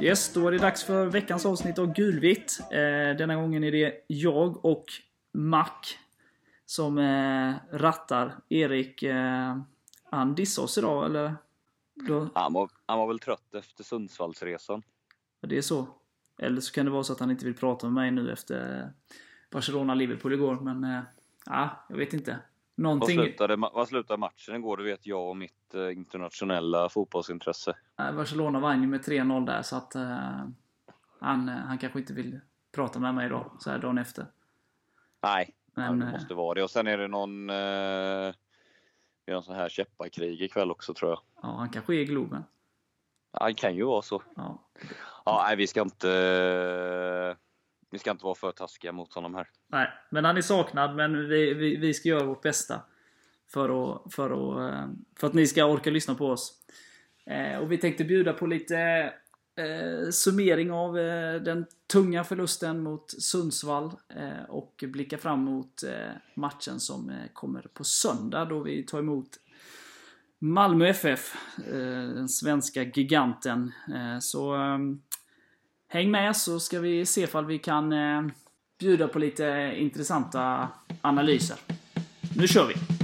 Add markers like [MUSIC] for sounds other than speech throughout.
Yes, då är det dags för veckans avsnitt av Gulvitt. Eh, denna gången är det jag och Mac som eh, rattar. Erik, eh, han dissade oss idag, eller? Då, Han var, han var väl trött efter Sundsvallsresan. ja, det är så. Eller så kan det vara så att han inte vill prata med mig nu efter Barcelona-Liverpool igår, men... Eh, ja, jag vet inte. Vad Någonting... slutade, ma- vad slutade matchen igår? Det vet jag och mitt eh, internationella fotbollsintresse. Barcelona vann ju med 3-0 där, så att... Eh, han, eh, han kanske inte vill prata med mig idag, så här dagen efter. Nej, Men, det måste vara det. Och sen är det någon, eh, det är någon sån här käpparkrig ikväll också tror jag. ja, han kanske är i Globen. Ja, det kan ju vara så. Ja. Ja, nej, vi ska inte vi ska inte vara för taskiga mot honom här. Nej, men han är saknad. Men vi, vi, vi ska göra vårt bästa. För att, för, att, eh, för att ni ska orka lyssna på oss. Eh, och vi tänkte bjuda på lite eh, summering av eh, den tunga förlusten mot Sundsvall. Eh, och blicka fram mot eh, matchen som eh, kommer på söndag då vi tar emot Malmö FF. Eh, den svenska giganten. Eh, så eh, Häng med så ska vi se ifall vi kan eh, bjuda på lite intressanta analyser. Nu kör vi!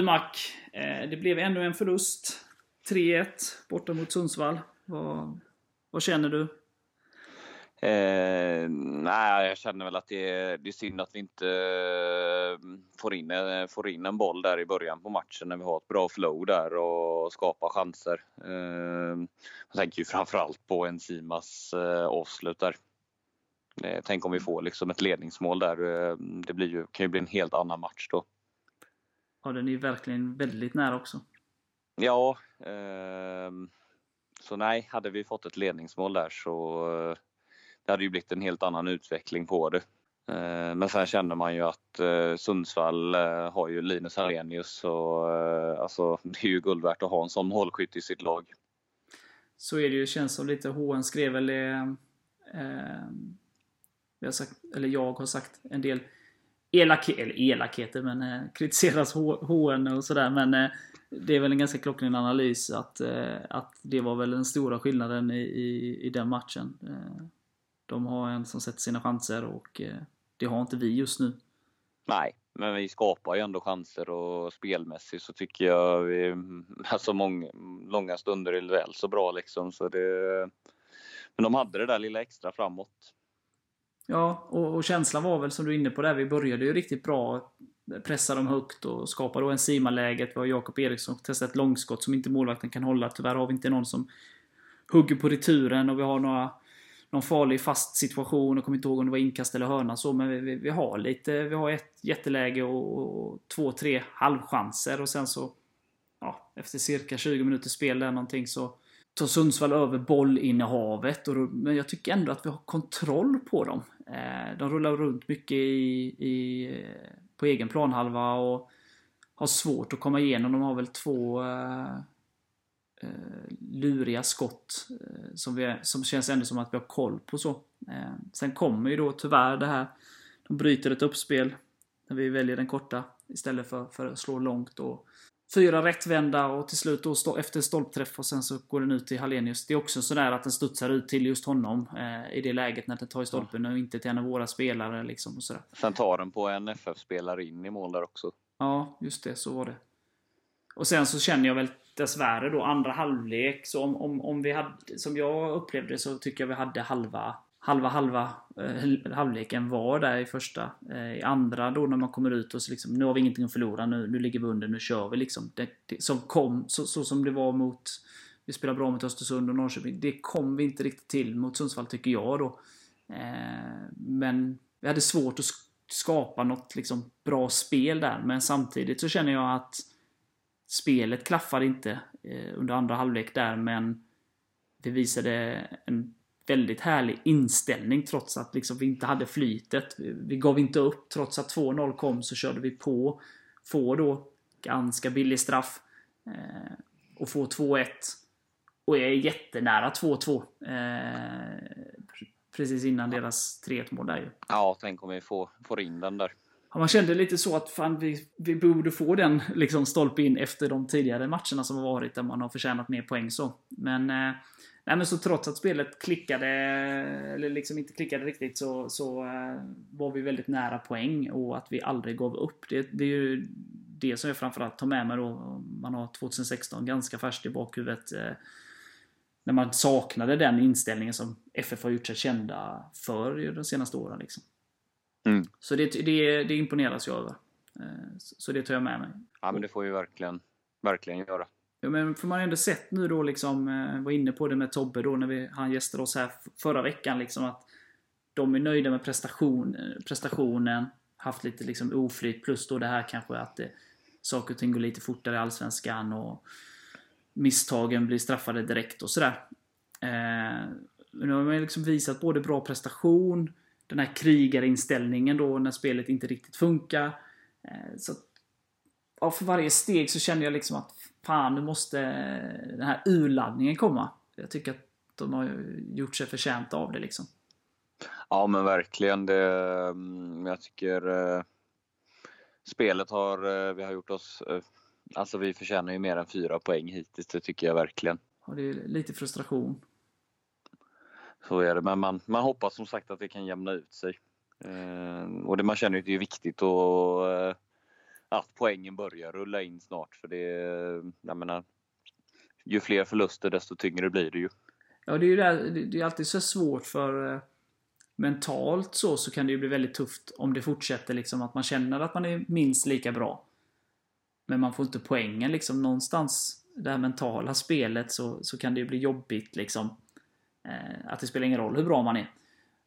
Du Mac, eh, det blev ännu en förlust. 3-1 borta mot Sundsvall. Vad, vad känner du? Eh, nej, jag känner väl att det är, det är synd att vi inte eh, får in, får in en boll där i början på matchen när vi har ett bra flow där och skapar chanser. Eh, jag tänker ju framförallt på Enzimas eh, avslut där. Eh, tänk om vi får liksom ett ledningsmål där. Eh, det blir ju, kan ju bli en helt annan match då. Ja, den är ju verkligen väldigt nära också. Ja, ehm, så nej, hade vi fått ett ledningsmål där så eh, det hade ju blivit en helt annan utveckling på det. Eh, Men sen känner man ju att eh, Sundsvall eh, har ju Linus Hallenius och eh, alltså det är ju guld värt att ha en sån målskytt i sitt lag. Så är det ju, känns som lite, HN skrev väl eh, eh, vi har sagt, eller jag har sagt en del elak, eller elakheter, men eh, kritiseras HN och sådär. Men eh, det är väl en ganska klockren analys att, eh, att det var väl den stora skillnaden i, i, i den matchen. Eh, de har en som sätter sina chanser och eh, det har inte vi just nu. Nej, men vi skapar ju ändå chanser och spelmässigt så tycker jag vi, [LAUGHS] alltså många, långa stunder är väl så bra liksom. Så det, men de hade det där lilla extra framåt. Ja, och, och känslan var väl som du är inne på där. Vi började ju riktigt bra. Pressa dem högt och skapa då en Sima-läget. Vi har Jakob Eriksson testat ett långskott som inte målvakten kan hålla. Tyvärr har vi inte någon som hugger på returen och vi har några någon farlig fast situation. Jag kommer inte ihåg om det var inkast eller hörna så, men vi, vi, vi har lite, vi har ett jätteläge och, och två, tre halvchanser och sen så, ja, efter cirka 20 minuters spel där någonting så tar Sundsvall över bollinnehavet. Och då, men jag tycker ändå att vi har kontroll på dem. Eh, de rullar runt mycket i, i, eh, på egen planhalva och har svårt att komma igenom. De har väl två eh, eh, luriga skott eh, som, vi, som känns ändå som att vi har koll på. så. Eh, sen kommer ju då tyvärr det här. De bryter ett uppspel när vi väljer den korta istället för, för att slå långt. Och fyra rättvända och till slut då stå, efter stolpträff och sen så går den ut till Hallenius. Det är också sådär att den studsar ut till just honom eh, i det läget när den tar i stolpen och inte till en av våra spelare. Liksom, och sådär. Sen tar den på en FF-spelare in i mål där också. Ja, just det. Så var det. Och sen så känner jag väl dessvärre då andra halvlek. Så om, om, om vi hade, som jag upplevde så tycker jag vi hade halva halva halva eh, halvleken var där i första. Eh, I andra då när man kommer ut och så liksom, nu har vi ingenting att förlora, nu, nu ligger vi under, nu kör vi liksom. Det, det, som kom, så, så, som det var mot, vi spelar bra mot Östersund och Norrköping, det kom vi inte riktigt till mot Sundsvall tycker jag då. Eh, men vi hade svårt att skapa något liksom bra spel där, men samtidigt så känner jag att spelet klaffade inte eh, under andra halvlek där, men vi visade en väldigt härlig inställning trots att liksom vi inte hade flytet. Vi gav inte upp. Trots att 2-0 kom så körde vi på. Får då ganska billig straff. Eh, och får 2-1. Och är jättenära 2-2. Eh, precis innan deras 3-1 mål där ju. Ja, tänk om vi får, får in den där. Ja, man kände lite så att fan, vi, vi borde få den liksom stolpe in efter de tidigare matcherna som har varit där man har förtjänat mer poäng så. Men eh, Nej, men så trots att spelet klickade, eller liksom inte klickade riktigt, så, så uh, var vi väldigt nära poäng och att vi aldrig gav upp. Det, det är ju det som jag framförallt tar med mig då. Man har 2016 ganska färskt i bakhuvudet. Uh, när man saknade den inställningen som FF har gjort sig kända för de senaste åren. Liksom. Mm. Så det, det, det imponeras jag över. Uh, så det tar jag med mig. Ja, men det får vi verkligen, verkligen göra. Ja, men för man har ändå sett nu då liksom, eh, var inne på det med Tobbe då när vi, han gästade oss här förra veckan liksom att de är nöjda med prestation, eh, prestationen, haft lite liksom oflyt plus då det här kanske att det, saker och ting går lite fortare i Allsvenskan och misstagen blir straffade direkt och sådär. Eh, nu har man liksom visat både bra prestation, den här krigarinställningen då när spelet inte riktigt funkar. Eh, så ja, för varje steg så känner jag liksom att fan, nu måste den här urladdningen komma. Jag tycker att de har gjort sig förtjänta av det liksom. Ja, men verkligen. Det, mm, jag tycker eh, spelet har, eh, vi har gjort oss, eh, alltså vi förtjänar ju mer än fyra poäng hittills, det tycker jag verkligen. Och det är lite frustration. Så är det, men man, man hoppas som sagt att det kan jämna ut sig. Eh, och det, man känner ju att det är viktigt att att poängen börjar rulla in snart. För det, jag menar, ju fler förluster desto tyngre blir det ju. Ja, det är ju där, det är alltid så svårt för eh, mentalt så, så kan det ju bli väldigt tufft om det fortsätter liksom att man känner att man är minst lika bra. Men man får inte poängen liksom någonstans. Det här mentala spelet så, så kan det ju bli jobbigt liksom. Eh, att det spelar ingen roll hur bra man är.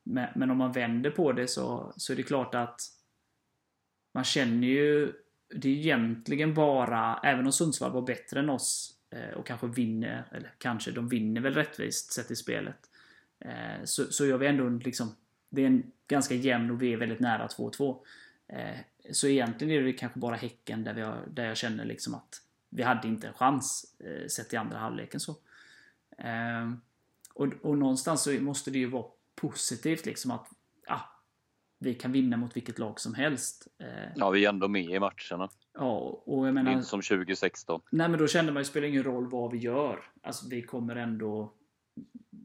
Men, men om man vänder på det så, så är det klart att man känner ju det är egentligen bara, även om Sundsvall var bättre än oss eh, och kanske vinner, eller kanske, de vinner väl rättvist sett i spelet. Eh, så, så gör vi ändå liksom, det är en ganska jämn och vi är väldigt nära 2-2. Eh, så egentligen är det kanske bara Häcken där, vi har, där jag känner liksom att vi hade inte en chans sett i andra halvleken så. Och, och någonstans så måste det ju vara positivt liksom att vi kan vinna mot vilket lag som helst. Eh, ja, vi är ändå med i matcherna. Ja, och jag menar... Inte som 2016. Nej, men då kände man ju, det spelar ingen roll vad vi gör. Alltså, vi kommer ändå...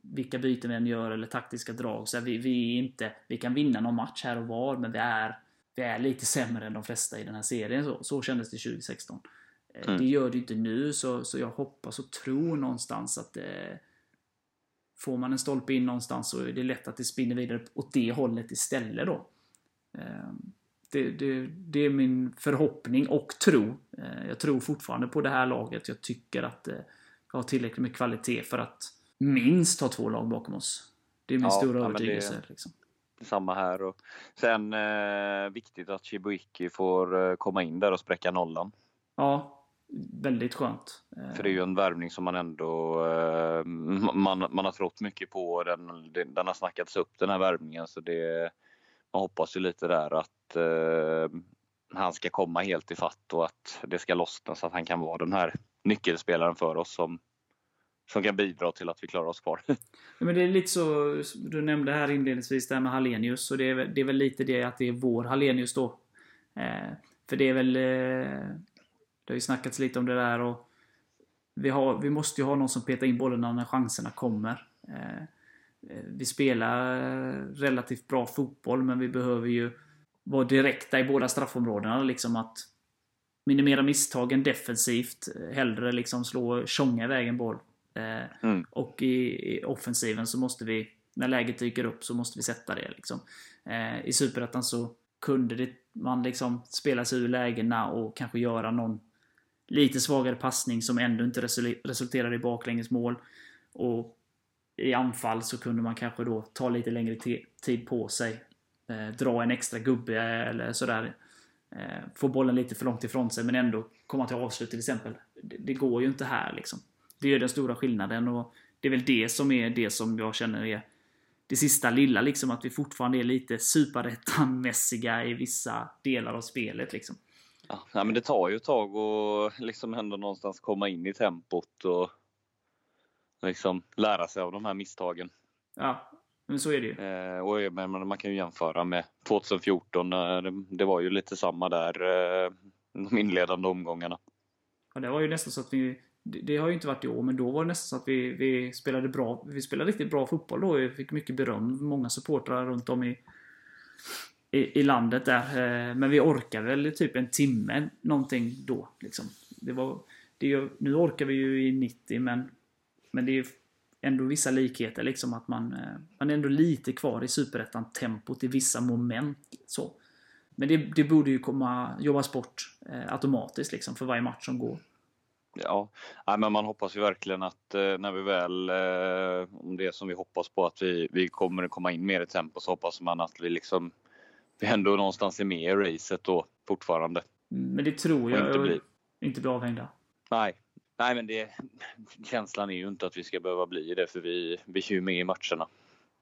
Vilka byten vi än gör eller taktiska drag. Så vi, vi, inte, vi kan vinna någon match här och var, men vi är, vi är lite sämre än de flesta i den här serien. Så, så kändes det 2016. Eh, mm. Det gör det inte nu, så, så jag hoppas och tror någonstans att eh, Får man en stolpe in någonstans så är det lätt att det spinner vidare åt det hållet istället då. Ehm, det, det, det är min förhoppning och tro. Ehm, jag tror fortfarande på det här laget. Jag tycker att vi har tillräckligt med kvalitet för att minst ha två lag bakom oss. Det är min Ja, stora övertygelse. det- Liksom. Samma här. Och sen eh, viktigt att Chibuiki får eh, komma in där och spräcka nollan. Ja, väldigt skönt. För det är ju en värvning som man ändå eh, man, man har trott mycket på. Den, den, har snackats upp den här värvningen så det, man hoppas ju lite där att eh, han ska komma helt i fatt och att det ska lossna så att han kan vara den här nyckelspelaren för oss som, som kan bidra till att vi klarar oss kvar. [LAUGHS] Men det är lite så, du nämnde här inledningsvis det här med Hallenius. Och det är, det är väl lite det att det är vår Hallenius då. Eh, för det är väl... Eh, det har ju snackats lite om det där och vi, har, vi måste ju ha någon som petar in bollarna när chanserna kommer. Eh, eh, vi spelar relativt bra fotboll men vi behöver ju vara direkta i båda straffområdena. Liksom att minimera misstagen defensivt. eh, Hellre liksom slå tjonga iväg en boll. Eh, Mm. och i, i offensiven så måste vi, när läget dyker upp, så måste vi sätta det. Liksom. Eh, I Superettan så kunde det, man liksom spela sig ur lägena och kanske göra någon lite svagare passning som ändå inte resulterade i baklängesmål. Och i anfall så kunde man kanske då ta lite längre tid på sig. Eh, dra en extra gubbe eller sådär. Eh, få bollen lite för långt ifrån sig men ändå komma till avslut till exempel. Det, det går ju inte här liksom. Det är den stora skillnaden och det är väl det som är det som jag känner är det sista lilla liksom. Att vi fortfarande är lite superettan-mässiga i vissa delar av spelet liksom. Ja, men det tar ju ett tag att liksom ändå någonstans komma in i tempot och liksom lära sig av de här misstagen. Ja, men så är det ju. Eh, och jag menar, man kan ju jämföra med 2014. eh, Det, var ju lite samma där, eh, de inledande omgångarna. Ja, det var ju nästan så att vi... Det, det har ju inte varit i år, men då var det nästan så att vi, vi spelade bra. Vi spelade riktigt bra fotboll då. Vi fick mycket beröm. Många supportrar runt om i, i, i landet där. Eh, men vi orkade väl typ en timme någonting då. Liksom. Det var, det är ju, nu orkar vi ju i 90, men, men det är ju ändå vissa likheter. Liksom att man, eh, man är ändå lite kvar i superettan-tempot i vissa moment. Så. Men det, det borde ju komma jobbas bort eh, automatiskt liksom, för varje match som går. Ja, nej, men man hoppas ju verkligen att eh, när vi väl, eh, om det är som vi hoppas på, att vi, vi kommer att komma in mer i tempo så hoppas man att vi liksom, vi ändå någonstans är med i racet då fortfarande. Men det tror Och jag inte bli- inte blir avhängda. Nej, nej men det, känslan är ju inte att vi ska behöva bli det för vi, vi är ju med i matcherna.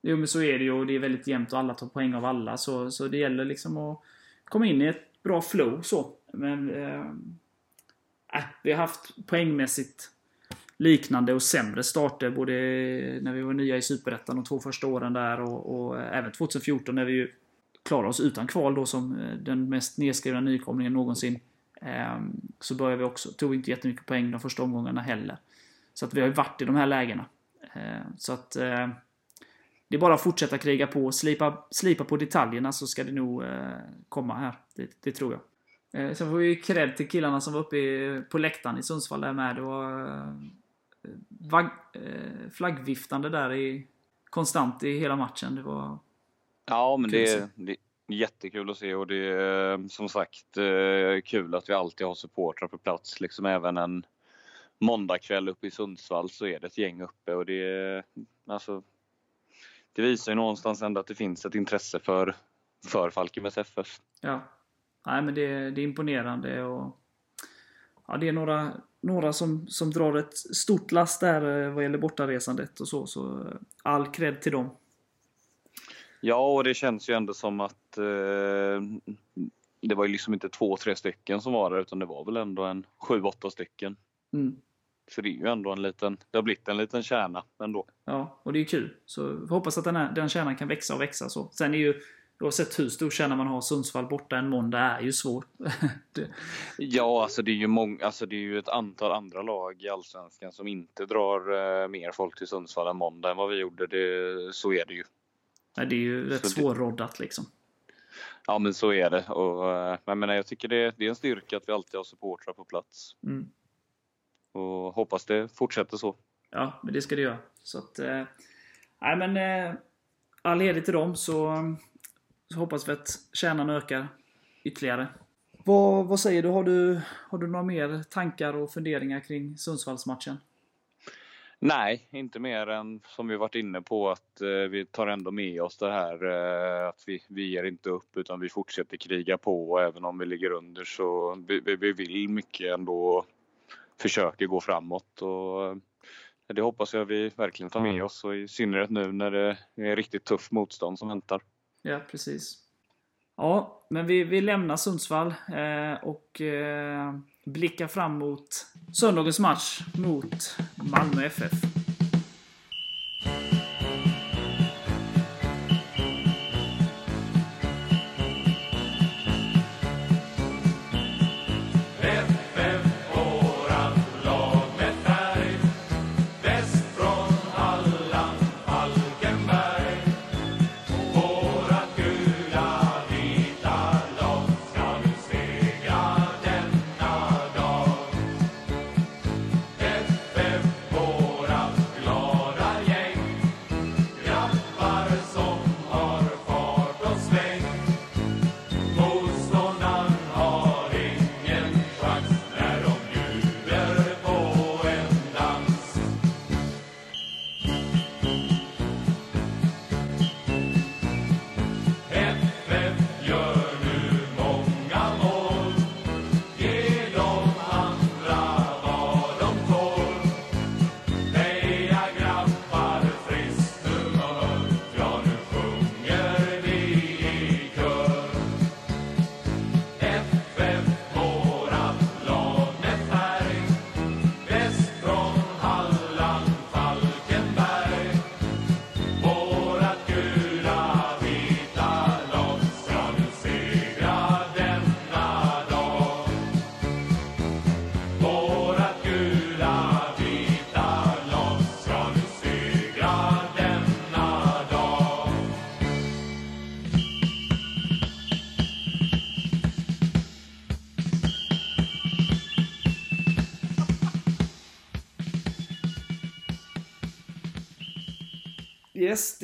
Jo men så är det ju och det är väldigt jämnt och alla tar poäng av alla. Så, så det gäller liksom att komma in i ett bra flow så. Men... Eh, äh, vi har haft poängmässigt liknande och sämre starter både när vi var nya i Superettan de två första åren där och, och även 2014 när vi ju klara oss utan kval då som eh, den mest nedskrivna nykomlingen någonsin. Ehm, så började vi också, tog inte jättemycket poäng de första omgångarna heller. Så att vi har ju varit i de här lägena. Ehm, så att ehm, det är bara att fortsätta kriga på, slipa, slipa på detaljerna så ska det nog eh, komma här. Det, det tror jag. Eh, sen får vi cred till killarna som var uppe på läktaren i Sundsvall där med. Det var flaggviftande där i, konstant i hela matchen. Det var... Ja, men det, är- det är jättekul att se och det är som sagt eh, kul att vi alltid har supportrar på plats. Liksom även en måndagkväll uppe i Sundsvall så är det ett gäng uppe och det, är- alltså, det visar ju någonstans ändå att det finns ett intresse för, för Falkenbergs FF. Ja. Nej, men det, det är imponerande och... Ja, det är några, några som, som drar ett stort last där eh, vad gäller bortaresandet och så. Så eh, all cred till dem. Ja, och det känns ju ändå som att eh, det var ju liksom inte två, tre stycken som var där utan det var väl ändå en sju, åtta stycken. Mm. Så det är ju ändå en liten, det har blivit en liten kärna ändå. Ja, och det är kul. Så vi hoppas att den, här, den kärnan kan växa och växa. Så. Sen är ju, oavsett hur stor kärna man har, Sundsvall borta en måndag är ju svår. [LAUGHS] det, Ja, alltså det är ju många, alltså det är ju ett antal andra lag i Allsvenskan som inte drar eh, mer folk till Sundsvall en måndag än vad vi gjorde. Det, så är det ju. Nej, det är ju rätt svårroddat liksom. Ja, men så är det. Och, eh, jag, menar, jag tycker det, det är en styrka att vi alltid har supportrar på plats. Mm. Och hoppas det fortsätter så. Ja, men det ska det göra. Så att... Eh, nej, men... Eh, all heder till dem så, så hoppas vi att kärnan ökar ytterligare. Vad, vad säger du? Har, du? har du några mer tankar och funderingar kring Sundsvallsmatchen? Nej, inte mer än som vi varit inne på att eh, vi tar ändå med oss det här eh, att vi, vi ger inte upp utan vi fortsätter kriga på och även om vi ligger under så vi, vi vill mycket ändå försöker gå framåt och eh, det hoppas jag vi verkligen tar med oss och i synnerhet nu när det är riktigt tufft motstånd som väntar. Ja, precis. Ja, men vi, vi lämnar Sundsvall eh, och eh, blickar fram mot söndagens match mot Malmö FF. FF,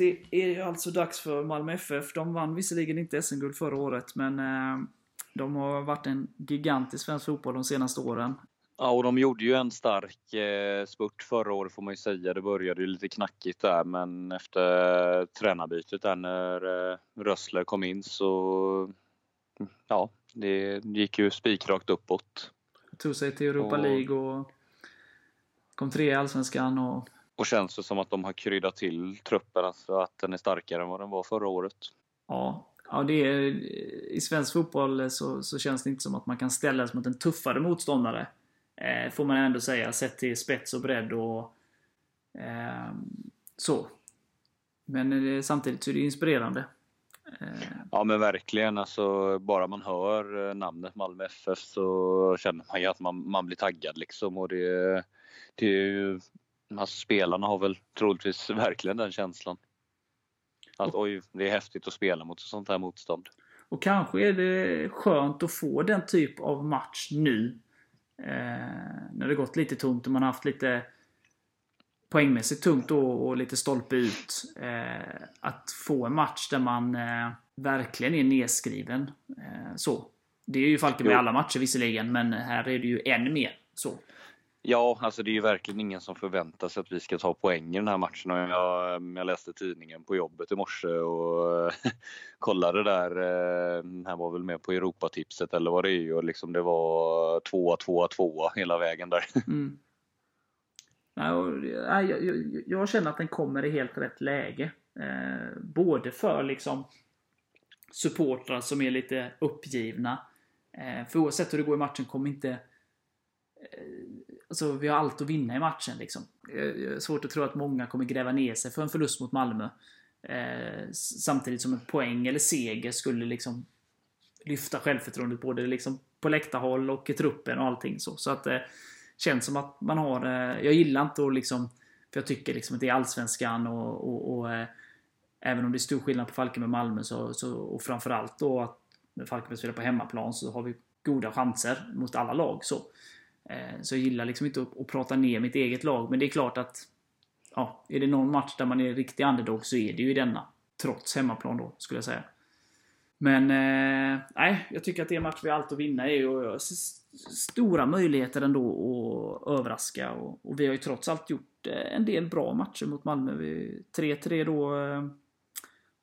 det är alltså dags för Malmö FF. De vann visserligen inte SM-guld förra året, men eh, de har varit en gigant i svensk fotboll de senaste åren. Ja, och de gjorde ju en stark eh, spurt förra året får man ju säga. Det började ju lite knackigt där men efter eh, tränarbytet där när eh, Rössler kom in så ja, det gick ju spikrakt uppåt. Tog sig till Europa Och- League och kom tre i Allsvenskan och Och känns det som att de har kryddat till truppen, alltså att den är starkare än vad den var förra året. Ja, ja det är, I svensk fotboll så, så känns det inte som att man kan ställas mot en tuffare motståndare. Eh, får man ändå säga, sett till spets och bredd och eh, så. Men eh, samtidigt så är det inspirerande. Eh, Ja men verkligen, alltså bara man hör eh, namnet Malmö FF så känner man ju att man, man blir taggad liksom och det, det är ju, alltså spelarna har väl troligtvis [LAUGHS] verkligen den känslan. Att oj, det är häftigt att spela mot sånt här motstånd. och kanske är det skönt att få den typ av match nu. Eh, när det gått lite tungt och man har haft lite poängmässigt tungt och, och lite stolpe ut. Eh, att få en match där man eh, verkligen är nedskriven. Eh, så. Det är ju Falkenberg alla matcher visserligen, men här är det ju ännu mer så. Ja, alltså det är ju verkligen ingen som förväntar sig att vi ska ta poäng i den här matchen. Och jag, mm, jag läste tidningen på jobbet i morse och [LAUGHS] kollade där. Eh, Han var väl med på Europatipset eller vad det är och liksom det var 2 2 2 hela vägen där. [LAUGHS] Mm. Jag, jag, jag känner att den kommer i helt rätt läge. Eh, både för liksom supportrar som är lite uppgivna. Eh, för oavsett hur det går i matchen kommer inte... Eh, Alltså, vi har allt att vinna i matchen liksom. Eh, eh, svårt att tro att många kommer gräva ner sig för en förlust mot Malmö. Eh, samtidigt som en poäng eller seger skulle liksom lyfta självförtroendet både liksom på läktarhåll och i truppen och allting så. Så att eh, känns som att man har... Eh, jag gillar inte att liksom... För jag tycker liksom att det är Allsvenskan och... och, och eh, även om det är stor skillnad på Falkenberg och Malmö så, så, och framförallt då att när Falkenberg spelar på hemmaplan så har vi goda chanser mot alla lag. Så, så jag gillar liksom inte att, att prata ner mitt eget lag. Men det är klart att ja, är det någon match där man är riktig underdog så är det ju denna. Trots hemmaplan då, skulle jag säga. Men eh, nej, jag tycker att det är en match vi har allt att vinna i och s- stora möjligheter ändå att överraska. Och, och vi har ju trots allt gjort eh, en del bra matcher mot Malmö. Vi- 3-3 då eh,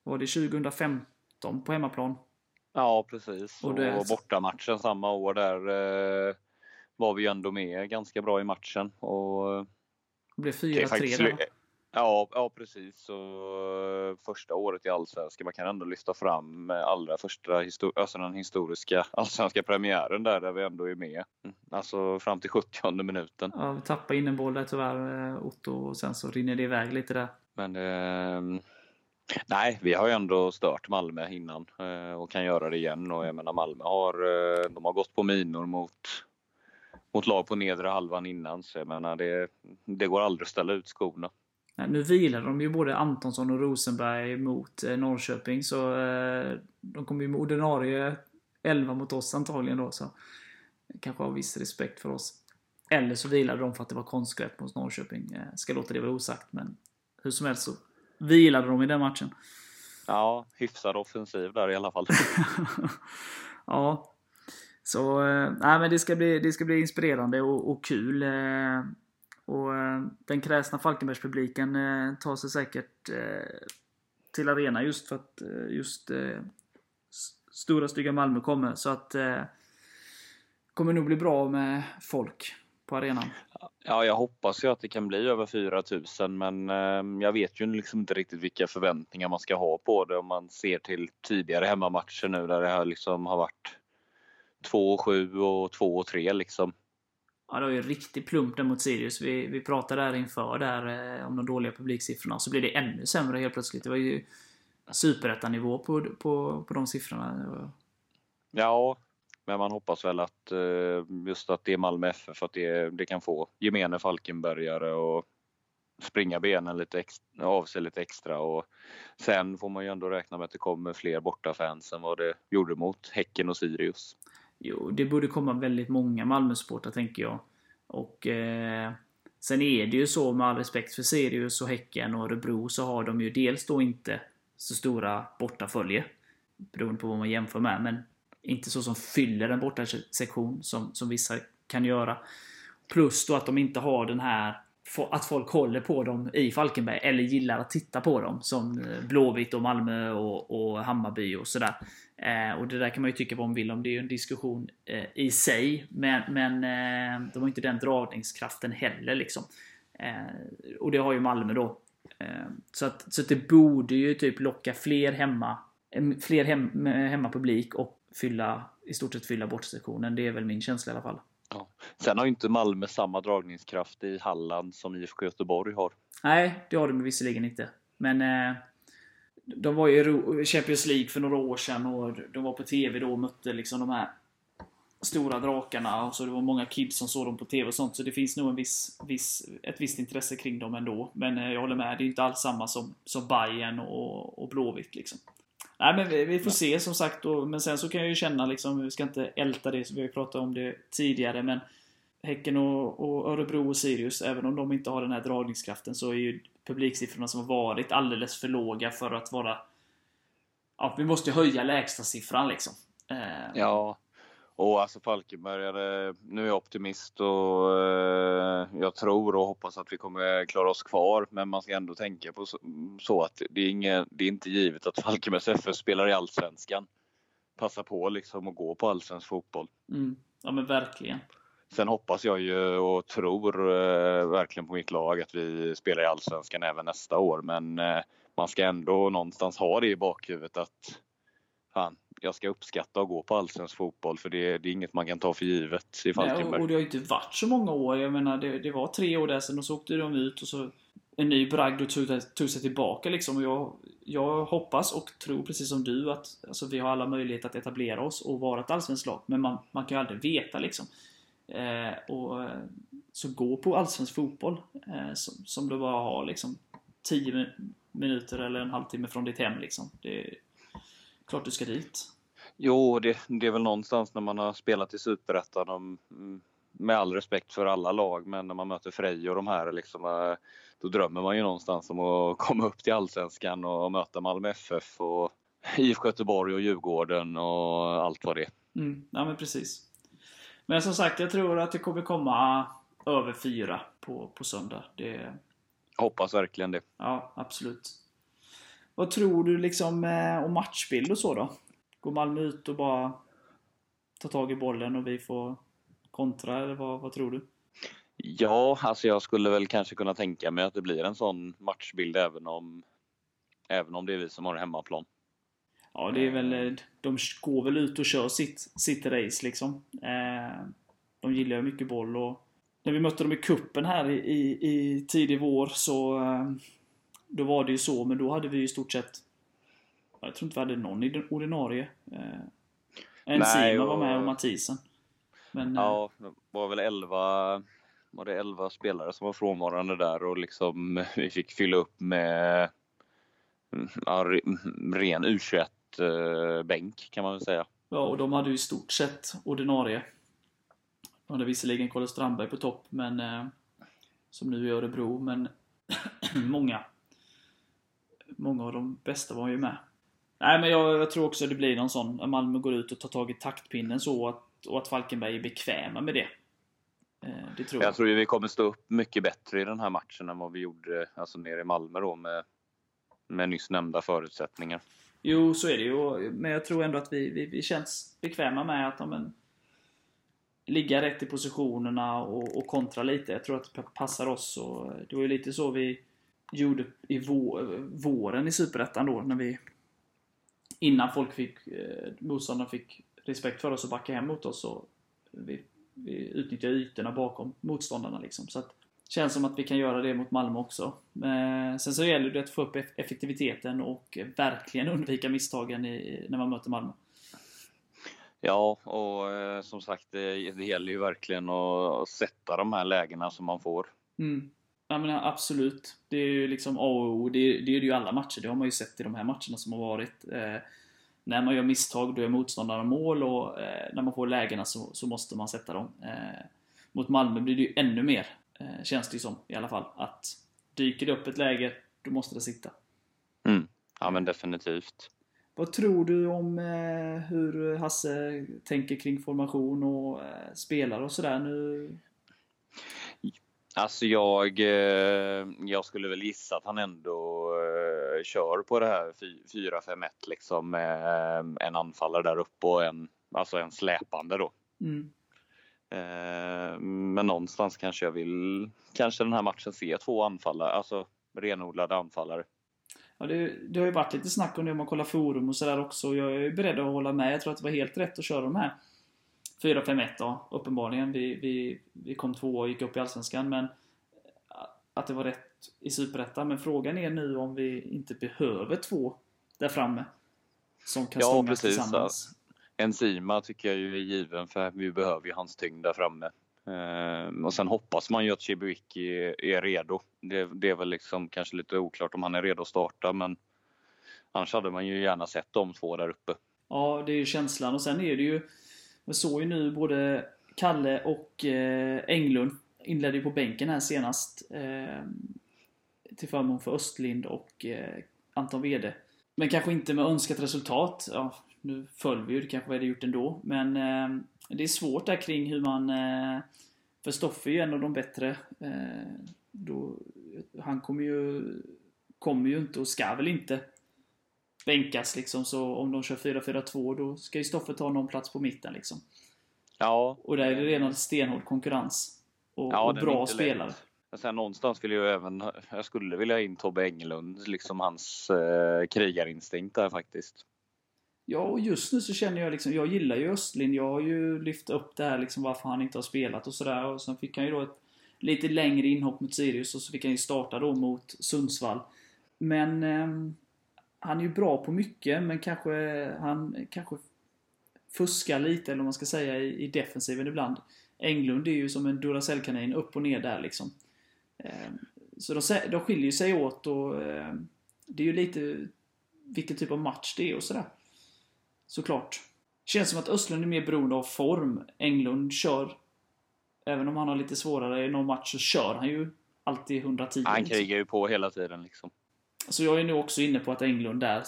var det 2015 på hemmaplan. Ja, precis. Och Och, det- bortamatchen samma år där eh, var vi ju ändå med ganska bra i matchen. Och eh, Det blev kan ju 4-3 faktiskt där. slu- Ja, ja precis. Så, eh, första året i Allsvenskan, man kan ändå lyfta fram eh, allra första histor- alltså den historiska [LAUGHS] allsvenska premiären där, där vi ändå är med. Mm, Alltså fram till 70 minuten. Ja, vi tappade in en boll där tyvärr, Otto, och sen så rinner det iväg lite där. Men eh, nej, vi har ju ändå stört Malmö innan eh, och kan göra det igen. Och jag menar Malmö har, eh, de har gått på minor mot, mot lag på nedre halvan innan. Så jag menar det, det går aldrig att ställa ut skorna. Nej, Nu vilar de ju både Antonsson och Rosenberg mot eh, Norrköping, så eh, de kommer ju med ordinarie 11 mot oss antagligen då. Så kanske har viss respekt för oss. Eller så vilade de för att det var konstgrepp mot Norrköping. Eh, ska låta det vara osagt, men hur som helst så vilade de i den matchen. Ja, hyfsad offensiv där i alla fall. [LAUGHS] ja. Så, eh, nej men det ska bli, det ska bli inspirerande och, och kul. Eh, och eh, den kräsna Falkenbergspubliken tar sig säkert till arena just för att just stora stygga Malmö kommer. Så att kommer nog bli bra med folk på arenan. Ja, jag hoppas ju att det kan bli över 4000 men jag vet ju liksom inte riktigt vilka förväntningar man ska ha på det om man ser till tidigare hemmamatcher nu där det här liksom har varit 2-7 och 2-3 liksom. Ja, det var ju riktigt plump där mot Sirius. Vi, vi pratade där inför där eh, om de dåliga publiksiffrorna. Så blev det ännu sämre helt plötsligt. Det var ju superettanivå på, på, på de siffrorna. Var- Ja, men man hoppas väl att eh, just att det är Malmö FF, att det, det kan få gemene Falkenbergare och springa benen lite extra, av sig lite extra och sen får man ju ändå räkna med att det kommer fler bortafans än vad det gjorde mot Häcken och Sirius. Jo, det borde komma väldigt många Malmösupportrar tänker jag. Och eh, Sen är det ju så med all respekt för Sirius och Häcken och Örebro så har de ju dels då inte så stora bortafölje. Beroende på vad man jämför med. Men inte så som fyller en bortasektion som, som vissa kan göra. Plus då att de inte har den här att folk håller på dem i Falkenberg eller gillar att titta på dem som eh, Blåvitt och Malmö och, och Hammarby och sådär. Eh, och det där kan man ju tycka vad man vill om. Det är ju en diskussion eh, i sig. Men, men eh, de har inte den dragningskraften heller liksom. Eh, och det har ju Malmö då. Eh, så att, så att det borde ju typ locka fler hemma fler hem, hemmapublik och fylla, i stort sett fylla bortsektionen. Det är väl min känsla i alla fall. Ja. Sen har ju inte Malmö samma dragningskraft i Halland som IFK Göteborg har. Nej, det har de visserligen inte. Men eh, de var ju i Champions League för några år sedan och de var på TV då och mötte liksom de här stora drakarna. Och så det var många kids som såg dem på TV och sånt. Så det finns nog en viss, viss, ett visst intresse kring dem ändå. Men eh, jag håller med, det är inte alls samma som, som Bayern och, och Blåvitt liksom. Nej men vi, vi får se som sagt. Och, men sen så kan jag ju känna liksom, vi ska inte älta det, så vi har ju pratat om det tidigare. Men Häcken och, och Örebro och Sirius, även om de inte har den här dragningskraften så är ju publiksiffrorna som har varit alldeles för låga för att vara... Ja, vi måste ju höja lägsta siffran liksom. Eh, Ja, och alltså Falkenbergare, nu optimist och eh, jag tror och hoppas att vi kommer klara oss kvar. Men man ska ändå tänka på så, att det är, ingen, det är inte givet att Falkenbergs FF spelar i Allsvenskan. Passa på liksom att gå på allsvensk fotboll. Mm, ja men verkligen. Sen hoppas jag ju och tror eh, verkligen på mitt lag att vi spelar i Allsvenskan även nästa år. Men eh, man ska ändå någonstans ha det i bakhuvudet att fan, jag ska uppskatta att gå på allsvensk fotboll för det, det är inget man kan ta för givet i Nej, och, Falkenberg. det har ju inte varit så många år. Jag menar, det, det var tre år där sedan och så åkte de ut och så en ny bragd och tog, sig tillbaka liksom. Och jag, jag hoppas och tror precis som du att alltså, vi har alla möjligheter att etablera oss och vara ett allsvenskt lag. Men man, man kan ju aldrig veta liksom. Eh, och, eh, så gå på allsvensk fotboll eh, som, som du bara har liksom 10 min- minuter eller en halvtimme från ditt hem liksom. Det klart du ska dit. Jo, det, det är väl någonstans när man har spelat i Superettan, mm, med all respekt för alla lag, men när man möter Frej och de här, liksom, eh, då drömmer man ju någonstans om att [LAUGHS] komma upp till Allsvenskan och möta Malmö FF och [LAUGHS] IFK Göteborg och Djurgården och allt vad det är. Mm, ja men precis. Men som sagt, jag tror att det kommer komma över fyra på, på söndag. Det, Hoppas verkligen det. ja, absolut. Vad tror du liksom eh, om matchbild och så då? Går Malmö ut och bara tar tag i bollen och vi får kontra, eller vad, vad tror du? Ja, alltså jag skulle väl kanske kunna tänka mig att det blir en sån matchbild även om, även om det är vi som har hemmaplan. Ja, det är väl... eh, De går väl ut och kör sitt, sitt race liksom. Eh, de gillar ju mycket boll och... När vi mötte dem i kuppen här i, i, i tidig vår så... Eh, då var det ju så, men då hade vi i stort sett... Jag tror inte vi hade någon i den ordinarie. Eh, en Nej, Sima var och- med och Mathisen. Men... eh, Ja, det var väl 11, var det 11 spelare som var frånvarande där och liksom [LAUGHS] vi fick fylla upp med mm, ja, re- ren U21-bänk kan man väl säga. Ja, och de hade ju i stort sett ordinarie. De hade visserligen Kalle Strandberg på topp, men eh, som nu i Örebro, men [CLEARS THROAT] många många av de bästa var ju med. Nej, men jag, jag tror också det blir någon sån, att Malmö går ut och tar tag i taktpinnen så att, och att Falkenberg är bekväma med det. Eh, det tror jag. Jag tror ju vi kommer stå upp mycket bättre i den här matchen än vad vi gjorde alltså nere i Malmö då med, med nyss nämnda förutsättningar. Jo, så är det ju. Men jag tror ändå att vi, vi, vi känns bekväma med att ja, men, ligga rätt i positionerna och, och kontra lite. Jag tror att det passar oss. Och det var ju lite så vi gjorde i vå, våren i Superettan då, när vi innan folk fick, eh, motståndarna fick respekt för oss och backa hem mot oss. Så vi, vi utnyttjade ytorna bakom motståndarna liksom. Så att, Känns som att vi kan göra det mot Malmö också. Eh, sen så gäller det att få upp eff- effektiviteten och verkligen undvika misstagen i, när man möter Malmö. Ja, och eh, som sagt det, det gäller ju verkligen att sätta de här lägena som man får. Mm. Ja, men absolut. Det är ju liksom A och O. Det, är- det ju alla matcher. Det har man ju sett i de här matcherna som har varit. Eh, när man gör misstag, då är motståndaren mål och eh, när man får lägena så, så måste man sätta dem. Eh, mot Malmö blir det ju ännu mer, eh, känns det ju som i alla fall. Att dyker det upp ett läge, då måste det sitta. Ja, men definitivt. Vad tror du om eh, hur Hasse tänker kring formation och eh, spelare och sådär nu? Alltså jag, eh, jag skulle väl gissa att han ändå eh, kör på det här fy- 4-5-1 liksom med eh, en anfallare där uppe och en, alltså en släpande då. Mm. Men någonstans kanske jag vill, kanske den här matchen se två anfallare, alltså renodlade anfallare. Ja, det, det har ju varit lite snack om det om man kollar forum och sådär också. Jag är beredd att hålla med. Jag tror att det var helt rätt att köra de här 4-5-1 då, uppenbarligen. Vi, vi, vi kom två och gick upp i Allsvenskan, men att det var rätt i Superettan. Men frågan är nu om vi inte behöver två där framme. Som kan Ja, precis, tillsammans. Enzima tycker jag ju är given för vi behöver ju hans tyngd där framme. Eh, och sen hoppas man ju att Chibuiki är, är redo. Det, det är väl liksom kanske lite oklart om han är redo att starta men annars hade man ju gärna sett de två där uppe. Ja, det är ju känslan. Och sen är det ju... Jag såg ju nu både Kalle och eh, Englund inledde ju på bänken här senast. Eh, till förmån för Östlind och eh, Anton Wede. Men kanske inte med önskat resultat. Ja, nu föll vi ju, det kanske vi hade gjort ändå. Men eh, det är svårt där kring hur man... Eh, för Stoffe är ju en av de bättre. Eh, då, han kommer ju, kommer ju inte och ska väl inte bänkas liksom. Så om de kör 4-4-2 då ska ju Stoffe ta någon plats på mitten liksom. Ja, Och där är det redan stenhård konkurrens. Och, Ja, och bra spelare. lätt. Men sen någonstans vill jag även, jag skulle vilja ha in Tobbe Englund, liksom hans eh, krigarinstinkt där faktiskt. Ja, och just nu så känner jag liksom, jag gillar ju Östlind. Jag har ju lyft upp det här liksom varför han inte har spelat och sådär. Och sen fick han ju då ett lite längre inhopp mot Sirius och så fick han ju starta då mot Sundsvall. Men ehm, han är ju bra på mycket, men kanske han kanske fuskar lite, eller vad man ska säga, i, i defensiven ibland. Englund är ju som en Duracell-kanin, upp och ner där liksom. Ehm, Så de, de skiljer sig åt och ehm, det är ju lite vilken typ av match det är och sådär. Såklart. Känns som att Östlund är mer beroende av form. Englund kör, även om han har lite svårare i någon match, så kör han ju alltid 110. Han liksom. krigar ju på hela tiden liksom. Så jag är nu också inne på att Englund där.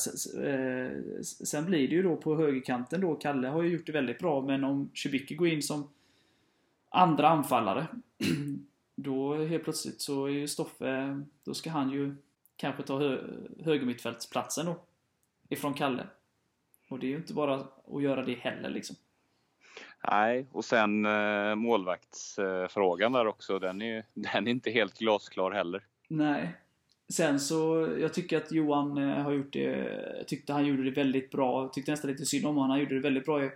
Sen blir det ju då på högerkanten då. Kalle har ju gjort det väldigt bra, men om Cibicki går in som andra anfallare. [CLEARS THROAT] Då helt plötsligt så är ju Stoffe, då ska han ju kanske ta hö, högermittfältsplatsen då. Ifrån Kalle. Och det är ju inte bara att göra det heller liksom. Nej, och sen eh, målvaktsfrågan där också, den är, [LAUGHS] den är inte helt glasklar heller. Nej. Sen så, jag tycker att Johan eh, har gjort det, tyckte han gjorde det väldigt bra. Tyckte nästan lite synd om honom. Han gjorde det väldigt bra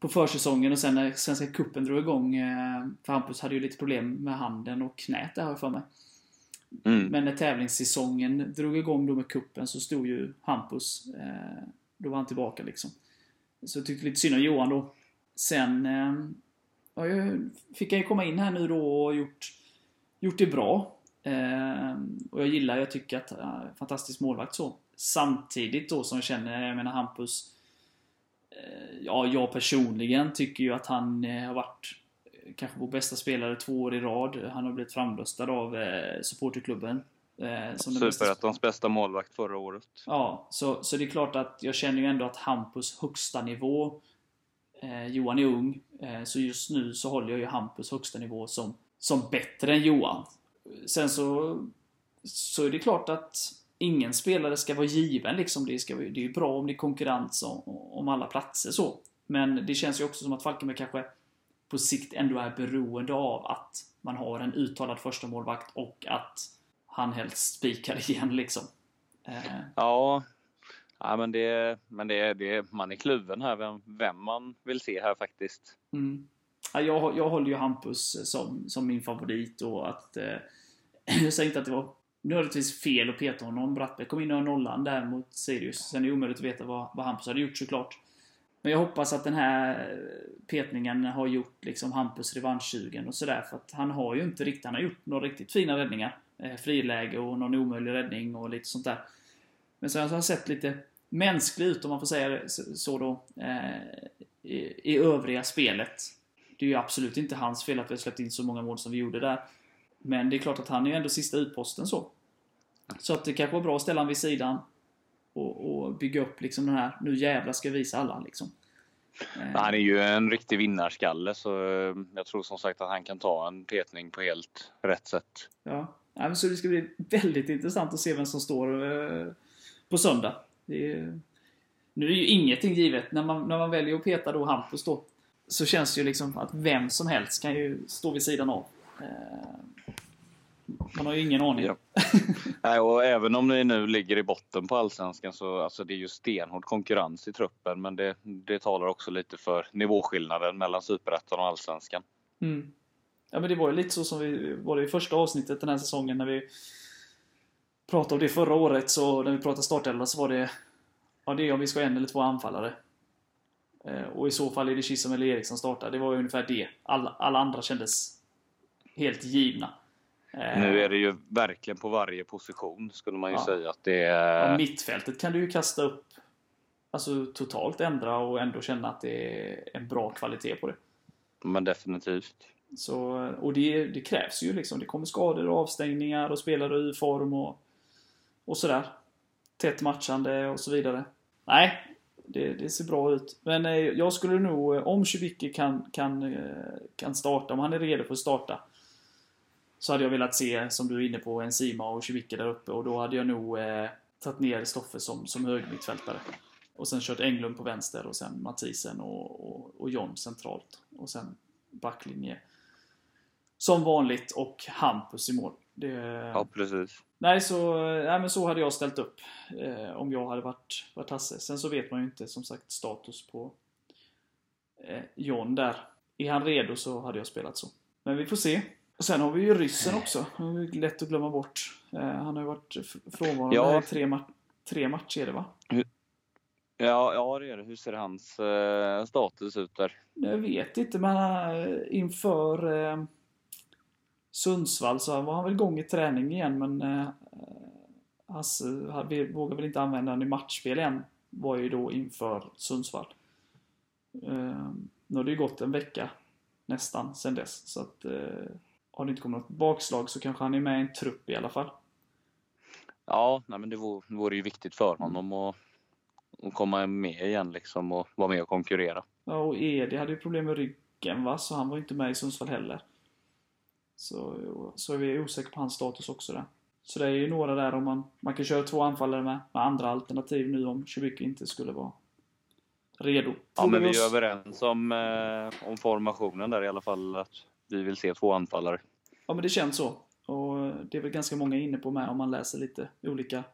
på försäsongen och sen när Svenska Cupen drog igång, eh, för Hampus hade ju lite problem med handen och knät där har jag för mig. Mm. Men när tävlingssäsongen drog igång då med kuppen så stod ju Hampus, eh, då var han tillbaka liksom. Så jag tyckte lite synd om Johan då. Sen ja, jag fick han ju komma in här nu då och gjort, gjort det bra. Och jag gillar, jag tycker att, fantastisk målvakt så. Samtidigt då som jag känner, jag menar Hampus Eh, ja, jag personligen tycker ju att han eh, har varit eh, kanske vår bästa spelare två år i rad. Han har blivit framröstad av supporterklubben. Som Superettans bästa målvakt förra året. Ja, så, så det är klart att jag känner ju ändå att Hampus högsta nivå eh, Johan är ung, eh, så just nu så håller jag ju Hampus högsta nivå som, som bättre än Johan. Sen så, så är det klart att ingen spelare ska vara given liksom. Det, ska, det är ju bra om det är konkurrens om, om alla platser så. Men det känns ju också som att Falkenberg kanske på sikt ändå är beroende av att man har en uttalad första målvakt och att han helst spikar igen liksom. Eh. Ja, ja men, det, men det, det, man är kluven här vem, vem man vill se här faktiskt. Mm. Ja, jag, jag håller ju Hampus som, som min favorit och att eh, [CLEARS THROAT] jag säger inte att det var nödvändigtvis fel att peta honom. Brattberg kom in och nollan där mot Sirius. Sen är det omöjligt att veta vad, vad Hampus hade gjort såklart. Men jag hoppas att den här petningen har gjort liksom Hampus revanschsugen och sådär. För att han har ju inte riktigt, han har gjort några riktigt fina räddningar. Eh, friläge och någon omöjlig räddning och lite sånt där. Men sen så har han sett lite mänsklig ut om man får säga det så då. Eh, i, I övriga spelet. Det är ju absolut inte hans fel att vi har släppt in så många mål som vi gjorde där. Men det är klart att han är ju ändå sista utposten så. Så att det kanske var bra att ställa honom vid sidan och, och bygga upp liksom den här, nu jävlar ska jag visa alla liksom. Han är ju en riktig vinnarskalle så eh, jag tror som sagt att han kan ta en petning på helt rätt sätt. Ja, ja så det ska bli väldigt intressant att se vem som står eh, på söndag. Är, nu är ju ingenting givet. När man, när man väljer att peta då Hampus då, så känns det ju liksom att vem som helst kan ju stå vid sidan av. Man har ju ingen aning. Ja. Nej, och även om ni nu ligger i botten på Allsvenskan så alltså det är ju stenhård konkurrens i truppen. Men det, det talar också lite för nivåskillnaden mellan Superettan och Allsvenskan. Mm. Ja men det var ju lite så som vi var det i första avsnittet den här säsongen när vi pratade om det förra året. Så när vi pratade startelva så var det Ja det är om vi ska ha en eller två anfallare. Eh, och i så fall är det Chisholm eller Eriksson startar. Det var ju ungefär det. Alla, alla andra kändes helt givna. Nu är det ju verkligen på varje position skulle man ju ja. säga att det är... Ja, mittfältet kan du ju kasta upp, alltså totalt ändra och ändå känna att det är en bra kvalitet på det. Men definitivt. Så, och det, det krävs ju liksom. Det kommer skador och avstängningar och spelare i form och, och sådär. Tätt matchande och så vidare. Nej, det, det, ser bra ut. Men eh, jag skulle nog, eh, om Cibicki kan, kan, eh, kan starta, om han är redo för att starta, så hade jag velat se, som du är inne på, en Sima och Civicka där uppe och då hade jag nog eh, tagit ner Stoffe som, som högermittfältare. Och sen kört Englund på vänster och sen Mathisen och, och, och John centralt. Och sen backlinje som vanligt och Hampus i mål. Det, ja, precis. Nej, så, nej, men så hade jag ställt upp eh, om jag hade varit, varit Hasse. Sen så vet man ju inte som sagt status på eh, John där. Är han redo så hade jag spelat så. Men vi får se. Och sen har vi ju ryssen också. Det är lätt att glömma bort. Eh, han har ju varit frånvarande ja. i tre, ma tre matcher, det va? Ja, ja, det är det. Hur ser hans eh, status ut där? Jag vet inte, men uh, inför uh, Sundsvall så var han väl igång i träning igen, men uh, Hasse vågar väl inte använda honom i matchspel än. Var ju då inför Sundsvall. Uh, nu har det ju gått en vecka nästan sen dess, så att har det inte kommit något bakslag så kanske han är med i en trupp i alla fall. Ja, nej, men det vore, vore ju viktigt för honom att, att komma med igen liksom och vara med och konkurrera. Ja, och Edi hade ju problem med ryggen va, så han var inte med i Sundsvall heller. Så, så är vi osäkra på hans status också där. Så det är ju några där om man, man kan köra två anfallare med, med andra alternativ nu om Chibiki inte skulle vara redo. Ja, men vi är överens om, eh, om formationen där i alla fall. Att vi vill se två anfallare. Ja, men det känns så. Och det är väl ganska många inne på med om man läser lite olika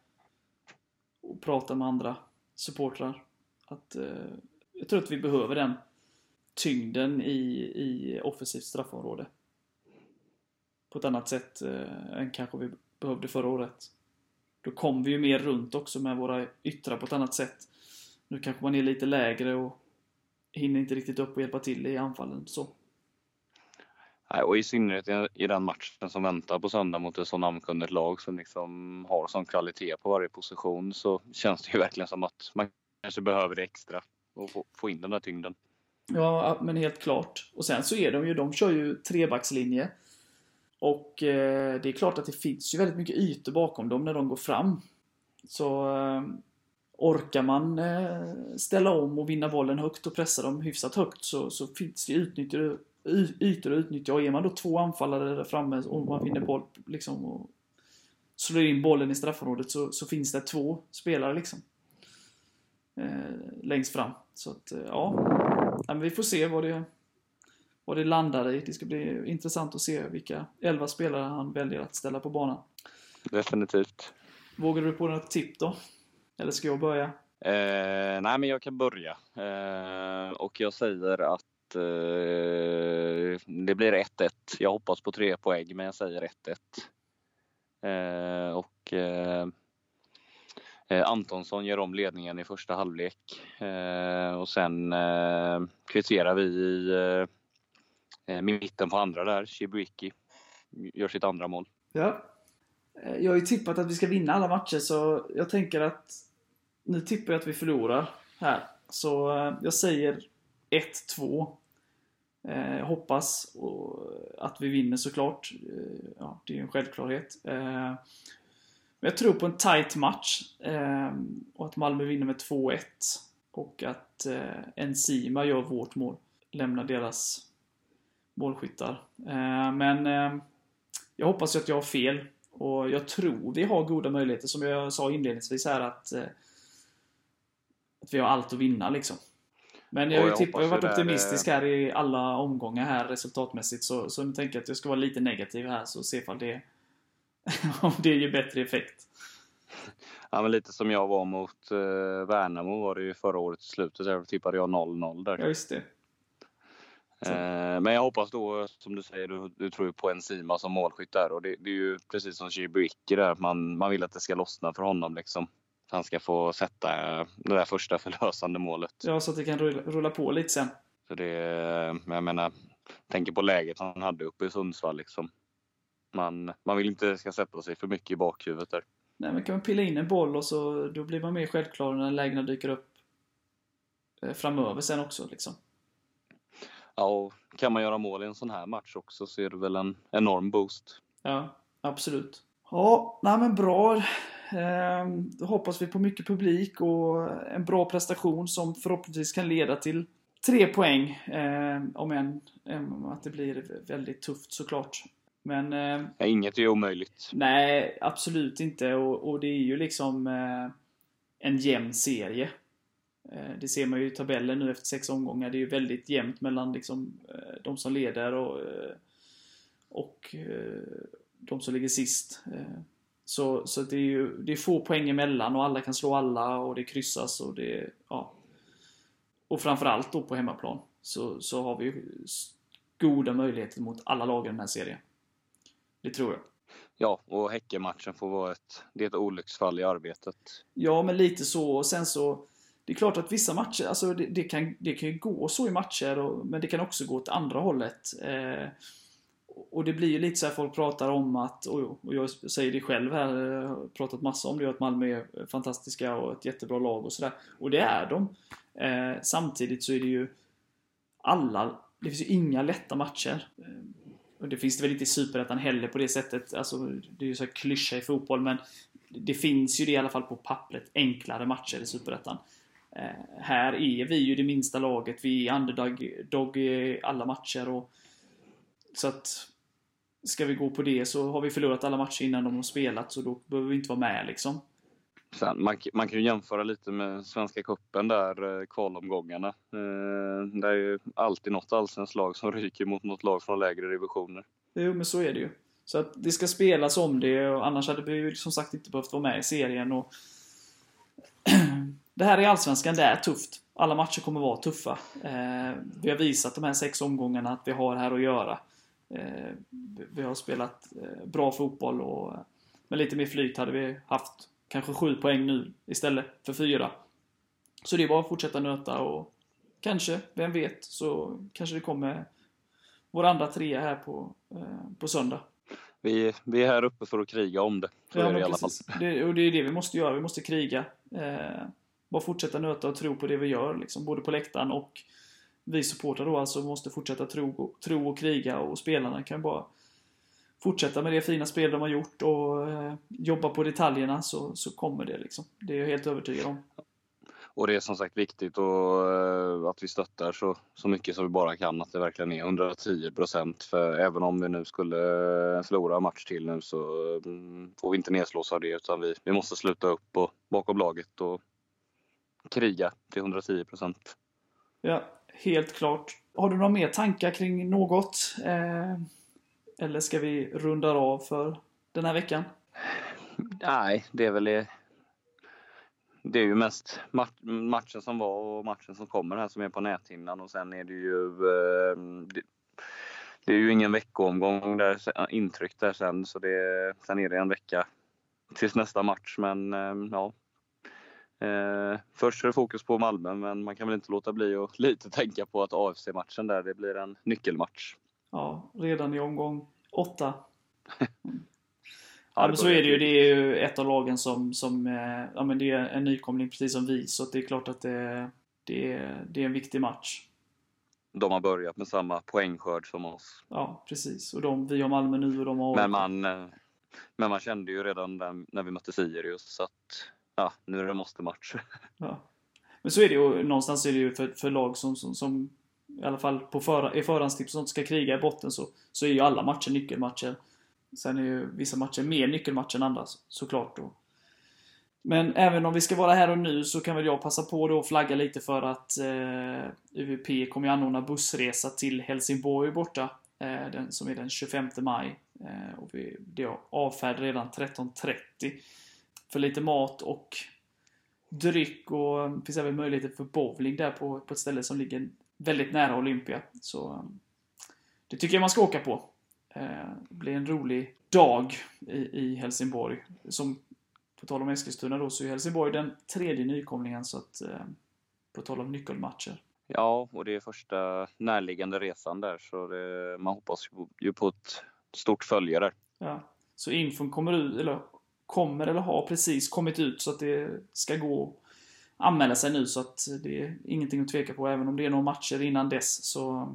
och pratar med andra supportrar. Att, eh, jag tror att vi behöver den tyngden i, i offensivt straffområde. På ett annat sätt eh, än kanske vi behövde förra året. Då kom vi ju mer runt också med våra yttrar på ett annat sätt. Nu kanske man är lite lägre och hinner inte riktigt upp och hjälpa till i anfallen. Så. Nej, och i synnerhet i, den matchen som väntar på söndag mot ett så namnkunnigt lag som liksom har sån kvalitet på varje position så känns det ju verkligen som att man kanske behöver det extra och få, få in den där tyngden. Ja, men helt klart. Och sen så är de ju, de kör ju trebackslinje. Och eh, det är klart att det finns ju väldigt mycket ytor bakom dem när de går fram. Så eh, orkar man eh, ställa om och vinna bollen högt och pressa dem hyfsat högt så, så finns det ju ytor att utnyttja. Och är man då två anfallare där framme och man vinner boll liksom och slår in bollen i straffområdet så, så finns det två spelare liksom. Eh, längst fram. Så att, eh, ja. Men vi får se vad det, vad det landar i. Det ska bli intressant att se vilka elva spelare han väljer att ställa på banan. Definitivt. Vågar du på något tipp då? Eller ska jag börja? Eh, nej, men jag kan börja. Eh, och jag säger att Eh, det blir 1-1. Jag hoppas på tre poäng, men jag säger 1-1. Eh, och eh, eh, Antonsson gör om ledningen i första halvlek. Eh, och sen eh, kvitterar vi i eh, eh mitten på andra där. Chibuiki gör sitt andra mål. Ja. Jag har ju tippat att vi ska vinna alla matcher så jag tänker att nu tippar jag att vi förlorar här. Så jag säger 1-2. Eh, Jag hoppas och att vi vinner såklart. Eh, Ja, det är ju en självklarhet. Eh, Men jag tror på en tight match. eh, Och att Malmö vinner med 2-1. Och att eh, Enzima gör vårt mål. Lämnar deras målskyttar. Eh, Men eh, jag hoppas ju att jag har fel. Och jag tror vi har goda möjligheter, som jag sa inledningsvis här, att, eh, att vi har allt att vinna liksom. Men jag, jag, tippar, jag har hoppas varit optimistisk här i alla omgångar här resultatmässigt, så, så nu tänker jag att jag ska vara lite negativ här, så se ifall det, [LAUGHS] om det ger bättre effekt. Ja, men lite som jag var mot eh, Värnamo var det ju förra året i slutet. Där tippade jag 0-0 där. Ja, just det. Eh, men jag hoppas då, som du säger, du, du tror ju på Enzima som målskytt där. Och det, det är ju precis som Chibuiki där. Man, man vill att det ska lossna för honom liksom. Han ska få sätta eh, det där första [LAUGHS] förlösande målet. Ja, så att det kan rulla, på lite sen. Så det, men jag menar, tänker på läget han hade uppe i Sundsvall liksom. Man, man vill inte ska sätta sig för mycket i bakhuvudet där. Nej, men kan man pilla in en boll och så då blir man mer självklar när lägena dyker upp eh, framöver sen också liksom. Ja, och kan man göra mål i en sån här match också så är det väl en enorm boost. Ja, absolut. Ja, nej men bra. Ehm, Då hoppas vi på mycket publik och en bra prestation som förhoppningsvis kan leda till tre poäng. ehm, Om än att det blir väldigt tufft såklart. Men ehm, Ja, inget är omöjligt. nej, absolut inte. Och, och det är ju liksom eh, en jämn serie. Eh, Det ser man ju i tabellen nu efter sex omgångar. Det är ju väldigt jämnt mellan liksom, eh, de som leder och, och de som ligger sist. Så, så det är ju det är få poäng emellan och alla kan slå alla och det kryssas och det... Ja. Och framförallt då på hemmaplan så, så har vi ju goda möjligheter mot alla lag i den här serien. Det tror jag. Ja, och Häckenmatchen får vara ett, det är ett olycksfall i arbetet. Ja, men lite så. Och sen så... Det är klart att vissa matcher, alltså det, det, kan, det kan ju gå så i matcher, och, men det kan också gå åt andra hållet. Eh, och det blir ju lite så här folk pratar om att, och, jag säger det själv här, eh, har pratat massa om det, att Malmö är fantastiska och ett jättebra lag och sådär. Och det är de. Eh, samtidigt så är det ju alla, det finns ju inga lätta matcher. Eh, och det finns det väl inte i Superettan heller på det sättet. Alltså, det är ju så här klyscha i fotboll, men det finns ju det i alla fall på pappret, enklare matcher i Superettan. Eh, här är vi ju det minsta laget, vi är underdog i alla matcher. Och, så att ska vi gå på det så har vi förlorat alla matcher innan de har spelat, så då behöver vi inte vara med liksom. Sen, man, man kan ju jämföra lite med Svenska Cupen där, eh, kvalomgångarna. Eh, det är ju alltid något allsvenskt lag som [LAUGHS] ryker mot något lag från lägre divisioner. Jo, men så är det ju. Så att det ska spelas om det och annars hade vi ju som sagt inte behövt vara med i serien. Och [CLEARS THROAT] det här är Allsvenskan, det är tufft. Alla matcher kommer vara tuffa. Eh, vi har visat de här sex omgångarna att vi har här att göra. Eh, vi har spelat eh, bra fotboll och med lite mer flyt hade vi haft kanske sju poäng nu istället för fyra. Så det är bara att fortsätta nöta och kanske, vem vet, så kanske det kommer vår andra trea här på, eh, på söndag. Vi, vi är här uppe för att kriga om det. Så Ja, är det i alla fall. Det, och det är det vi måste göra. Vi måste kriga. Eh, bara fortsätta nöta och tro på det vi gör, liksom, både på läktaren och vi supportrar då alltså måste fortsätta tro, tro och kriga och spelarna kan bara fortsätta med det fina spel de har gjort och eh, jobba på detaljerna så, så kommer det liksom. Det är jag helt övertygad om. Och det är som sagt viktigt och, eh, att vi stöttar så, så mycket som vi bara kan. Att det verkligen är 110 procent. För även om vi nu skulle eh, förlora en match till nu så mm, får vi inte nedslås av det. Utan vi, vi måste sluta upp och, bakom laget och kriga till 110 procent. Ja, helt klart. Har du några mer tankar kring något? Eh, eller ska vi runda av för den här veckan? Nej, det är väl det. Det är ju mest mat- matchen som var och matchen som kommer här som är på näthinnan och sen är det ju eh, det, det är ju ingen veckoomgång där, intryck där sen så det, sen är det en vecka tills nästa match men eh, ja. Eh, först är det fokus på Malmö men man kan väl inte låta bli att [LAUGHS] lite tänka på att AFC-matchen där det blir en nyckelmatch. Ja, redan i omgång åtta. Ja, Ja, men så är det ju. Det är ju ett av lagen som, som eh, ja, men det är en nykomling precis som vi. Så det är klart att det, det, är, det är en viktig match. De har börjat med samma poängskörd som oss. Ja, precis. Och de, vi har Malmö nu och de har Men man, eh, men man kände ju redan när vi mötte Sirius så att ja, nu är det måste-match. [LAUGHS] Ja. Men så är det ju. Någonstans är det ju för, för lag som, som, som i alla fall på för, i förhandstips och sånt ska kriga i botten så, så är ju alla matcher nyckelmatcher. Sen är ju vissa matcher mer nyckelmatcher än andra så- såklart. Då. Men även om vi ska vara här och nu så kan väl jag passa på då att flagga lite för att eh, UVP kommer ju anordna bussresa till Helsingborg borta. Eh, den, som är den 25 maj. Eh, och vi, det är avfärd redan 13.30. För lite mat och dryck och det finns även möjligheter för bowling där på, på ett ställe som ligger väldigt nära Olympia. Så um, det tycker jag man ska åka på. Eh, Det blir en rolig dag i, i Helsingborg. Som, på tal om Eskilstuna då, så är Helsingborg den tredje nykomlingen så att eh, på tal om nyckelmatcher. Ja, och det är första närliggande resan där så det, man hoppas ju på- ju på ett stort följe där. Ja. Så infon kommer ut, eller kommer eller har precis kommit ut så att det ska gå att anmäla sig nu så att det är ingenting att tveka på. Även om det är några matcher innan dess så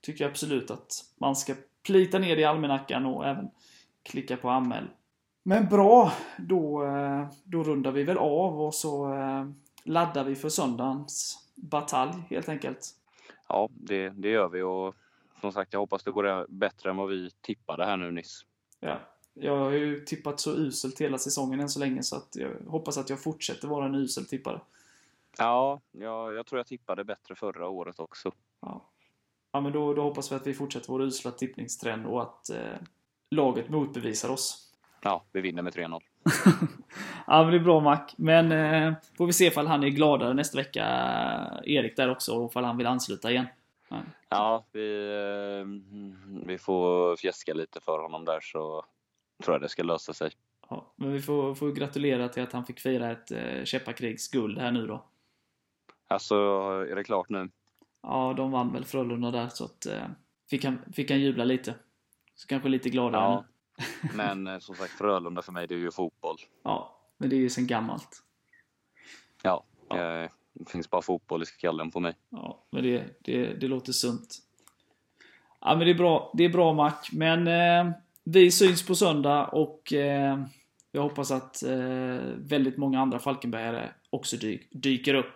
tycker jag absolut att man ska plita ner det i almanackan och även klicka på anmäl. Men bra, då, eh, då rundar vi väl av och så eh, laddar vi för söndagens batalj helt enkelt. Ja, det, det gör vi och som sagt jag hoppas det går bättre än vad vi tippade här nu nyss. Ja, jag har ju tippat så uselt hela säsongen än så länge så att jag hoppas att jag fortsätter vara en usel tippare. Ja, jag, jag tror jag tippade bättre förra året också. Ja, ja men då, då hoppas vi att vi fortsätter vår usla tippningstrend och att eh, laget motbevisar oss. Ja, vi vinner med 3-0. [LAUGHS] Ja, men det är bra Mac. Men eh, får vi se ifall han är gladare nästa vecka, Erik där också, och ifall han vill ansluta igen. Ja. Ja, vi, eh, vi får fjäska lite för honom där så tror jag det ska lösa sig. Ja, men vi får, får gratulera till att han fick fira ett eh, Käppakrigs guld här nu då. Alltså, är det klart nu? Ja, de vann väl Frölunda där så att eh, fick, han, fick han jubla lite. Så kanske lite gladare Ja. [LAUGHS] Men eh, som sagt, Frölunda för mig, det är ju fotboll. Ja, men det är ju sen gammalt. Ja, Ja. eh, det finns bara fotboll i skallen på mig. Ja, men det, det, det låter sunt. Ja, men det är bra, det är bra Mac. Men eh, vi syns på söndag och eh, Jag hoppas att eh, väldigt många andra Falkenbergare också dyk, dyker upp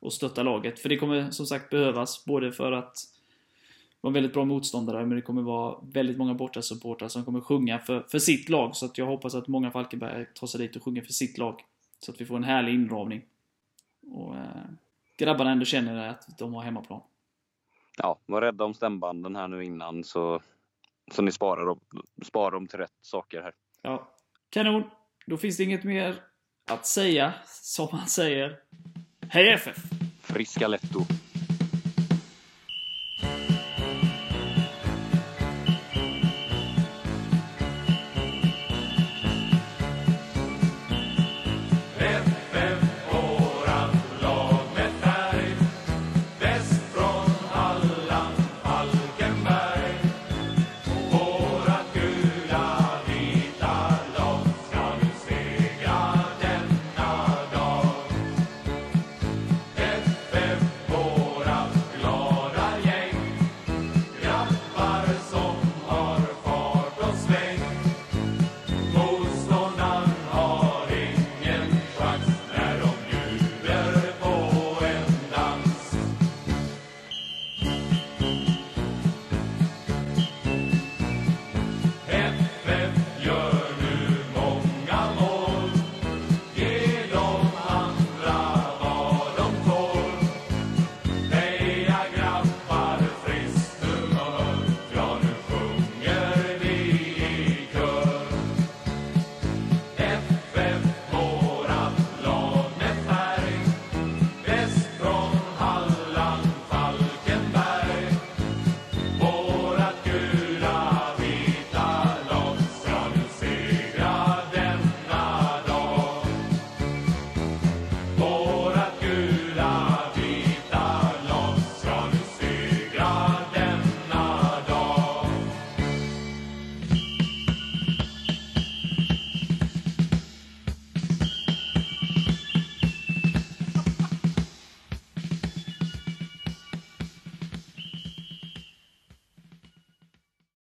och stöttar laget. För det kommer som sagt behövas, både för att vara en väldigt bra motståndare, men det kommer vara väldigt många bortasupportrar som kommer sjunga för, för sitt lag. Så att jag hoppas att många Falkenbergare tar sig dit och sjunger för sitt lag. Så att vi får en härlig inramning. Och eh, grabbarna ändå känner att de har hemmaplan. Ja, var rädda om stämbanden här nu innan så, så ni sparar dem, sparar dem till rätt saker här. Ja, kanon! Då finns det inget mer att säga, som man säger. Hej FF! Friska Letto!